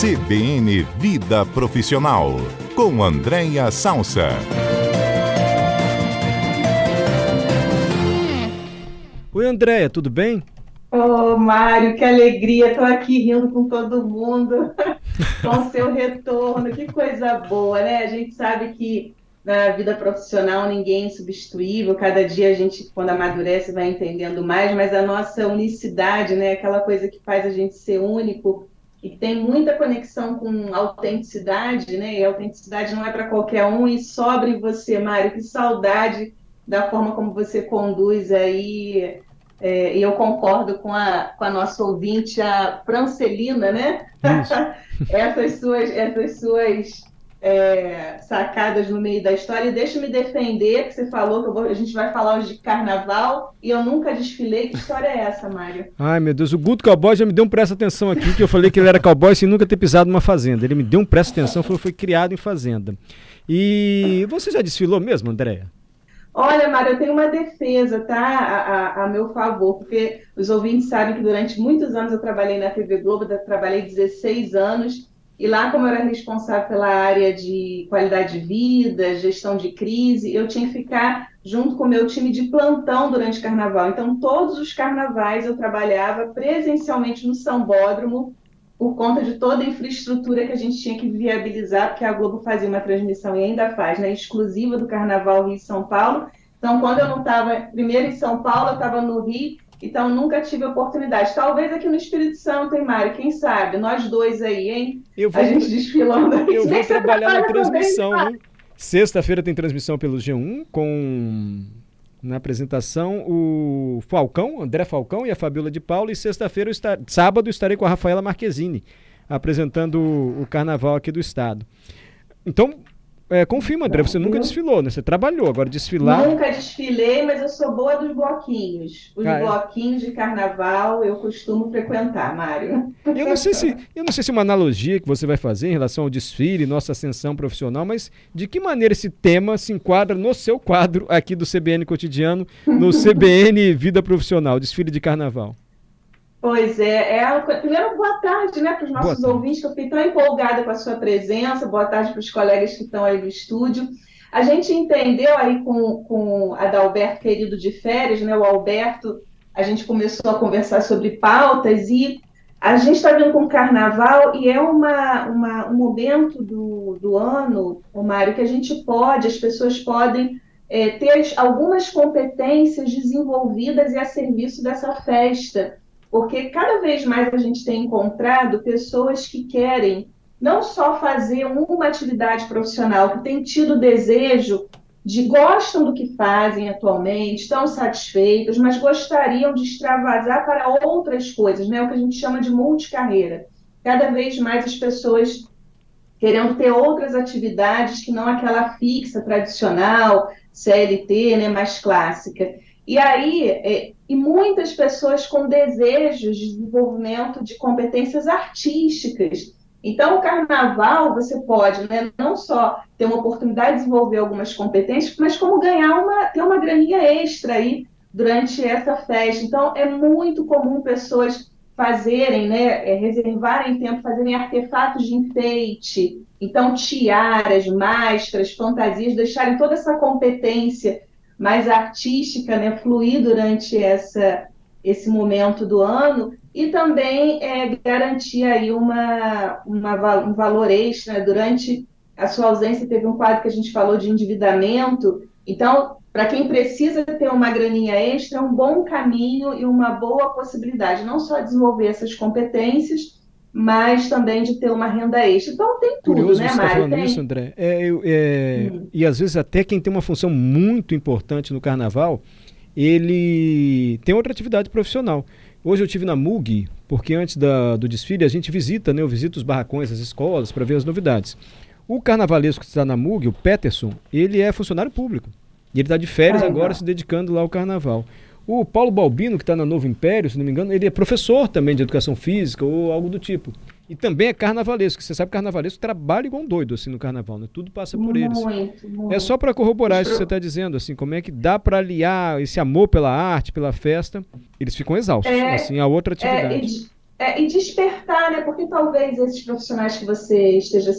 CBN Vida Profissional, com Andréia Salsa. Oi, Andréia, tudo bem? Ô, oh, Mário, que alegria, estou aqui rindo com todo mundo, com seu retorno, que coisa boa, né? A gente sabe que na vida profissional ninguém é insubstituível, cada dia a gente, quando amadurece, vai entendendo mais, mas a nossa unicidade, né, aquela coisa que faz a gente ser único e que tem muita conexão com autenticidade, né, e a autenticidade não é para qualquer um, e sobra em você, Mário, que saudade da forma como você conduz aí, é, e eu concordo com a, com a nossa ouvinte, a Francelina, né? essas suas, essas suas é, sacadas no meio da história. E deixa me defender, que você falou que vou, a gente vai falar hoje de carnaval e eu nunca desfilei. Que história é essa, Mário? Ai, meu Deus, o Guto Cowboy já me deu um presta atenção aqui, que eu falei que ele era cowboy sem nunca ter pisado numa fazenda. Ele me deu um presta atenção, falou que foi criado em fazenda. E você já desfilou mesmo, Andréia? Olha, Mário, eu tenho uma defesa, tá? A, a, a, meu favor, porque os ouvintes sabem que durante muitos anos eu trabalhei na TV Globo, trabalhei 16 anos e lá, como eu era responsável pela área de qualidade de vida, gestão de crise, eu tinha que ficar junto com o meu time de plantão durante o carnaval. Então, todos os carnavais eu trabalhava presencialmente no Sambódromo, por conta de toda a infraestrutura que a gente tinha que viabilizar, porque a Globo fazia uma transmissão e ainda faz, né, exclusiva do Carnaval Rio e São Paulo. Então, quando eu não estava primeiro em São Paulo, eu estava no Rio então, nunca tive oportunidade. Talvez aqui no Espírito Santo, hein, Mário? Quem sabe? Nós dois aí, hein? Eu vou, a gente desfilando aí. Eu vou trabalhar na transmissão, né? Sexta-feira tem transmissão pelo G1 com na apresentação o Falcão, André Falcão e a Fabiola de Paula. E sexta-feira, sábado, estarei com a Rafaela Marquezine apresentando o carnaval aqui do estado. Então, é, confirma, André, você nunca desfilou, né? Você trabalhou, agora desfilar. Nunca desfilei, mas eu sou boa dos bloquinhos. Os ah, é? bloquinhos de carnaval eu costumo frequentar, Mário. Eu não sei se, eu não sei se é uma analogia que você vai fazer em relação ao desfile, nossa ascensão profissional, mas de que maneira esse tema se enquadra no seu quadro aqui do CBN Cotidiano, no CBN Vida Profissional, desfile de carnaval? Pois é, é, primeiro boa tarde né, para os nossos ouvintes, que eu fiquei tão empolgada com a sua presença, boa tarde para os colegas que estão aí no estúdio. A gente entendeu aí com, com a Dalberto querido de férias, né, o Alberto, a gente começou a conversar sobre pautas e a gente está vindo com o carnaval e é uma, uma, um momento do, do ano, Mário, que a gente pode, as pessoas podem é, ter algumas competências desenvolvidas e a serviço dessa festa porque cada vez mais a gente tem encontrado pessoas que querem não só fazer uma atividade profissional, que têm tido desejo de gostam do que fazem atualmente, estão satisfeitos, mas gostariam de extravasar para outras coisas, né? o que a gente chama de multicarreira. Cada vez mais as pessoas querendo ter outras atividades que não aquela fixa, tradicional, CLT, né, mais clássica. E aí, é, e muitas pessoas com desejos de desenvolvimento de competências artísticas. Então, o carnaval, você pode né, não só ter uma oportunidade de desenvolver algumas competências, mas como ganhar uma, ter uma graninha extra aí durante essa festa. Então, é muito comum pessoas fazerem, né, é, reservarem tempo, fazerem artefatos de enfeite, então tiaras, máscaras, fantasias, deixarem toda essa competência mais artística, né, fluir durante essa, esse momento do ano e também é, garantir aí uma, uma, um valor extra. Durante a sua ausência, teve um quadro que a gente falou de endividamento. Então, para quem precisa ter uma graninha extra, é um bom caminho e uma boa possibilidade, não só desenvolver essas competências, mas também de ter uma renda extra. Então tem tudo, Curioso né, você? Tá falando tem... isso, André. É, eu, é, hum. E às vezes até quem tem uma função muito importante no carnaval, ele tem outra atividade profissional. Hoje eu tive na MUG, porque antes da, do desfile a gente visita, né? Eu visito os barracões, as escolas, para ver as novidades. O carnavalesco que está na MUG, o Peterson, ele é funcionário público. E ele está de férias ah, agora se dedicando lá ao carnaval. O Paulo Balbino, que está na Novo Império, se não me engano, ele é professor também de educação física ou algo do tipo. E também é carnavalesco. Você sabe que carnavalesco trabalha igual um doido assim no carnaval, né? Tudo passa por eles. Muito. É só para corroborar isso que você está dizendo, assim, como é que dá para aliar esse amor pela arte, pela festa. Eles ficam exaustos, é, assim, a outra atividade. É, é, e despertar, né? Porque talvez esses profissionais que você esteja,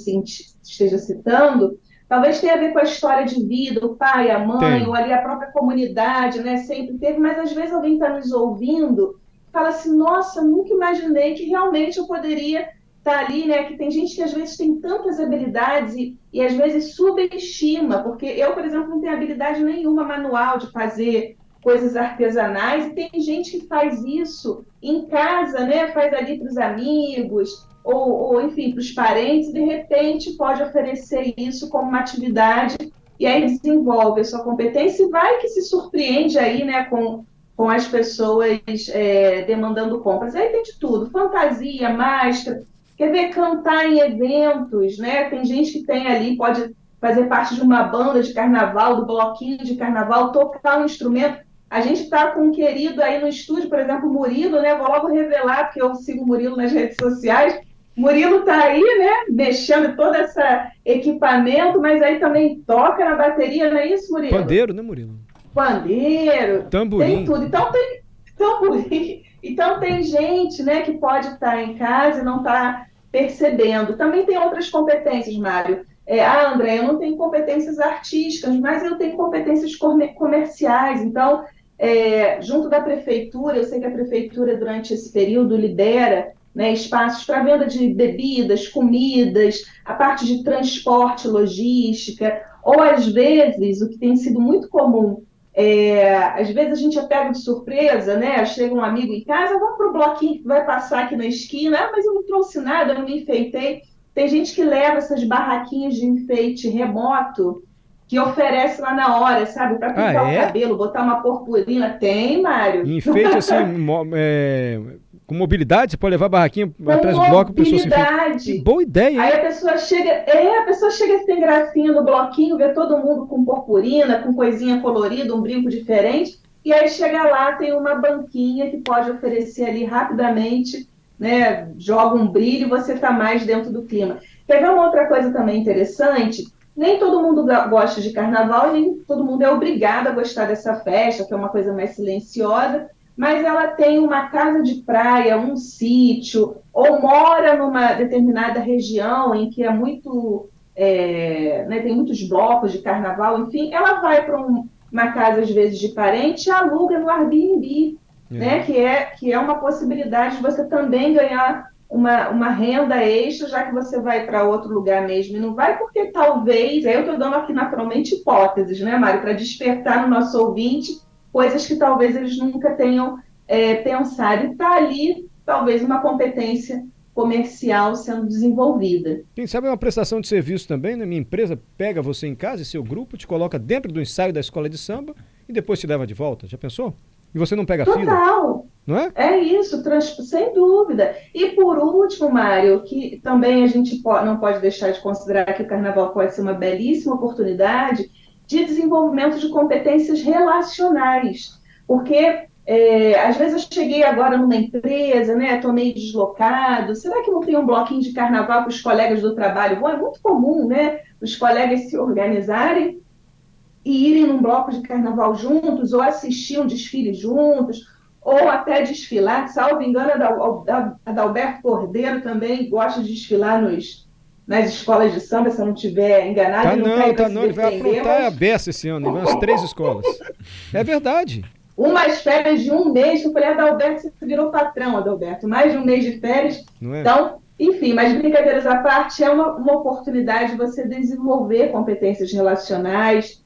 esteja citando, talvez tenha a ver com a história de vida, o pai, a mãe, Tem. ou ali a própria comunidade, né? Sempre teve, mas às vezes alguém está nos ouvindo e fala assim, nossa, nunca imaginei que realmente eu poderia estar tá ali, né? Que tem gente que às vezes tem tantas habilidades e, e às vezes subestima, porque eu, por exemplo, não tenho habilidade nenhuma manual de fazer coisas artesanais, e tem gente que faz isso em casa, né? Faz ali para os amigos, ou, ou enfim, para os parentes, de repente pode oferecer isso como uma atividade, e aí desenvolve a sua competência e vai que se surpreende aí, né, com, com as pessoas é, demandando compras. Aí tem de tudo, fantasia, máscara, quer ver, cantar em eventos, né? Tem gente que tem ali, pode fazer parte de uma banda de carnaval, do bloquinho de carnaval, tocar um instrumento. A gente está com um querido aí no estúdio, por exemplo, Murilo, né? Vou logo revelar, porque eu sigo o Murilo nas redes sociais. Murilo está aí, né? Mexendo todo esse equipamento, mas aí também toca na bateria, não é isso, Murilo? Pandeiro, né, Murilo? Pandeiro. Tamborim. Tem tudo. Então tem tamborim. Então tem gente, né, que pode estar tá em casa e não está percebendo. Também tem outras competências, Mário. É, ah, André, eu não tenho competências artísticas, mas eu tenho competências comerciais. Então, é, junto da prefeitura, eu sei que a prefeitura, durante esse período, libera né, espaços para venda de bebidas, comidas, a parte de transporte, logística, ou às vezes, o que tem sido muito comum, é, às vezes a gente é pego de surpresa, né? Chega um amigo em casa, vamos para o bloquinho que vai passar aqui na esquina, ah, mas eu não trouxe nada, eu não me enfeitei. Tem gente que leva essas barraquinhas de enfeite remoto que oferece lá na hora, sabe? Para pintar ah, é? o cabelo, botar uma purpurina. Tem, Mário. Enfeite assim, é, com mobilidade, você pode levar a barraquinha com atrás do bloco, a pessoa se Boa ideia. Aí a pessoa chega, é, a pessoa chega tem gracinha no bloquinho, vê todo mundo com purpurina, com coisinha colorida, um brinco diferente, e aí chega lá, tem uma banquinha que pode oferecer ali rapidamente, né, joga um brilho e você está mais dentro do clima. Quer ver uma outra coisa também interessante? nem todo mundo gosta de carnaval nem todo mundo é obrigado a gostar dessa festa, que é uma coisa mais silenciosa, mas ela tem uma casa de praia, um sítio, ou mora numa determinada região em que é muito. É, né, tem muitos blocos de carnaval, enfim, ela vai para um, uma casa, às vezes, de parente e aluga no Airbnb, é. né, que, é, que é uma possibilidade de você também ganhar uma, uma renda extra, já que você vai para outro lugar mesmo e não vai, porque talvez, aí eu estou dando aqui naturalmente hipóteses, né, Mário, para despertar no nosso ouvinte coisas que talvez eles nunca tenham é, pensado. E está ali, talvez, uma competência comercial sendo desenvolvida. Quem sabe é uma prestação de serviço também, né? Minha empresa pega você em casa e seu grupo, te coloca dentro do ensaio da escola de samba e depois te leva de volta. Já pensou? E você não pega Total. fila? Não é? É isso, trans... sem dúvida. E por último, Mário, que também a gente não pode deixar de considerar que o carnaval pode ser uma belíssima oportunidade de desenvolvimento de competências relacionais. Porque é, às vezes eu cheguei agora numa empresa, né? Estou meio deslocado. Será que não tem um bloquinho de carnaval para os colegas do trabalho? Bom, é muito comum, né? Os colegas se organizarem e irem num bloco de carnaval juntos, ou assistir um desfile juntos, ou até desfilar. Salvo engano, Adalberto Cordeiro também gosta de desfilar nos, nas escolas de samba, se eu não estiver enganado. Tá não, não tá não, ele vai aprontar a beça esse ano, umas três escolas. É verdade. Umas férias de um mês, eu falei, Adalberto, você virou patrão, Adalberto, mais de um mês de férias. É? Então, enfim, mas brincadeiras à parte, é uma, uma oportunidade de você desenvolver competências relacionais,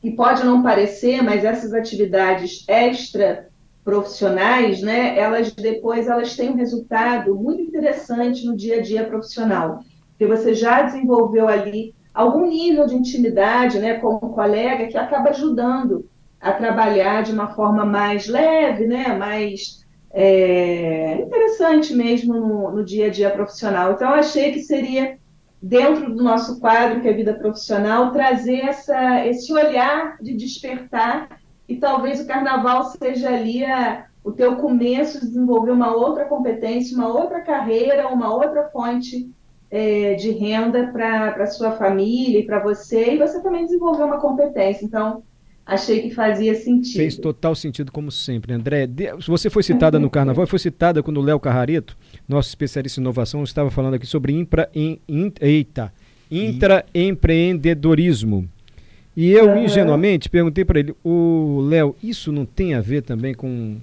que pode não parecer, mas essas atividades extra profissionais, né, elas depois elas têm um resultado muito interessante no dia a dia profissional, porque você já desenvolveu ali algum nível de intimidade, né, com um colega que acaba ajudando a trabalhar de uma forma mais leve, né, mais é, interessante mesmo no, no dia a dia profissional. Então, achei que seria dentro do nosso quadro, que é a vida profissional, trazer essa, esse olhar de despertar e talvez o carnaval seja ali a, o teu começo de desenvolver uma outra competência, uma outra carreira, uma outra fonte é, de renda para a sua família e para você, e você também desenvolver uma competência. Então, achei que fazia sentido. Fez total sentido, como sempre. André, você foi citada no Carnaval, foi citada quando o Léo Carrareto, nosso especialista em inovação, estava falando aqui sobre infra, in, in, eita, intraempreendedorismo. E eu, uhum. ingenuamente, perguntei para ele, o Léo, isso não tem a ver também com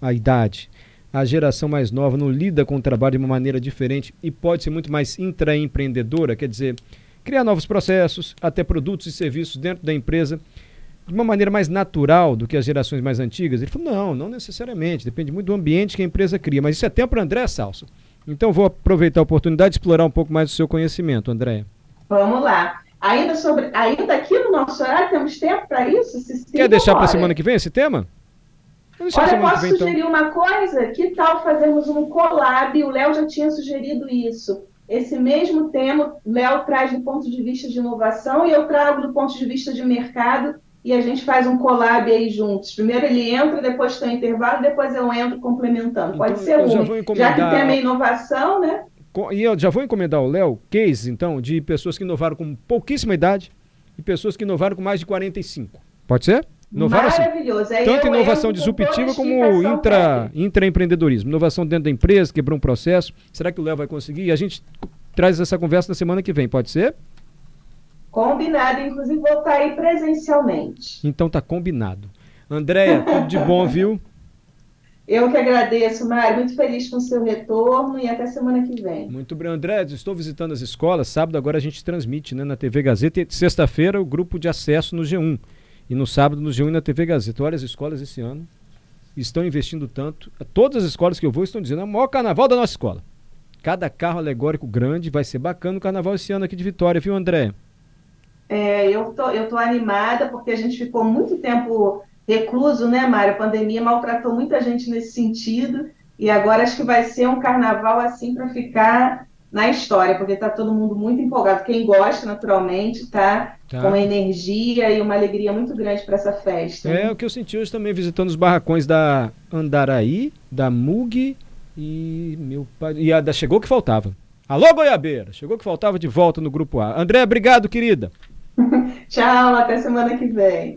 a idade? A geração mais nova não lida com o trabalho de uma maneira diferente e pode ser muito mais intraempreendedora, quer dizer, criar novos processos, até produtos e serviços dentro da empresa de uma maneira mais natural do que as gerações mais antigas? Ele falou: não, não necessariamente, depende muito do ambiente que a empresa cria. Mas isso é tempo para André Salso. Então vou aproveitar a oportunidade de explorar um pouco mais o seu conhecimento, André. Vamos lá. Ainda, sobre, ainda aqui no nosso horário temos tempo para isso? Quer deixar para a semana que vem esse tema? Olha, posso vem, então. sugerir então. uma coisa? Que tal fazermos um collab? O Léo já tinha sugerido isso. Esse mesmo tema, Léo traz do ponto de vista de inovação e eu trago do ponto de vista de mercado e a gente faz um collab aí juntos. Primeiro ele entra, depois tem intervalo, depois eu entro complementando. Pode então, ser um. Já, encomendar... já que tem a minha inovação, né? E eu já vou encomendar ao Léo cases, então, de pessoas que inovaram com pouquíssima idade e pessoas que inovaram com mais de 45. Pode ser? Inovaram, Maravilhoso. Aí Tanto inovação disruptiva como intra, intraempreendedorismo. Inovação dentro da empresa, quebrar um processo. Será que o Léo vai conseguir? E a gente traz essa conversa na semana que vem, pode ser? Combinado, inclusive vou estar aí presencialmente. Então tá combinado. Andréia, tudo de bom, viu? Eu que agradeço, Mário. Muito feliz com o seu retorno e até semana que vem. Muito bem, André. Estou visitando as escolas. Sábado agora a gente transmite né, na TV Gazeta. E sexta-feira o grupo de acesso no G1. E no sábado no G1 e na TV Gazeta. Olha, as escolas esse ano estão investindo tanto. Todas as escolas que eu vou estão dizendo é o maior carnaval da nossa escola. Cada carro alegórico grande. Vai ser bacana o carnaval esse ano aqui de Vitória, viu, André? É, eu tô, eu tô animada porque a gente ficou muito tempo recluso, né, Mário? A pandemia maltratou muita gente nesse sentido e agora acho que vai ser um carnaval assim para ficar na história, porque está todo mundo muito empolgado. Quem gosta, naturalmente, está tá. com energia e uma alegria muito grande para essa festa. É o que eu senti hoje também visitando os barracões da Andaraí, da Mug e meu pai e a da chegou que faltava. Alô Goiabeira, chegou que faltava de volta no grupo A. André, obrigado, querida. Tchau, até semana que vem.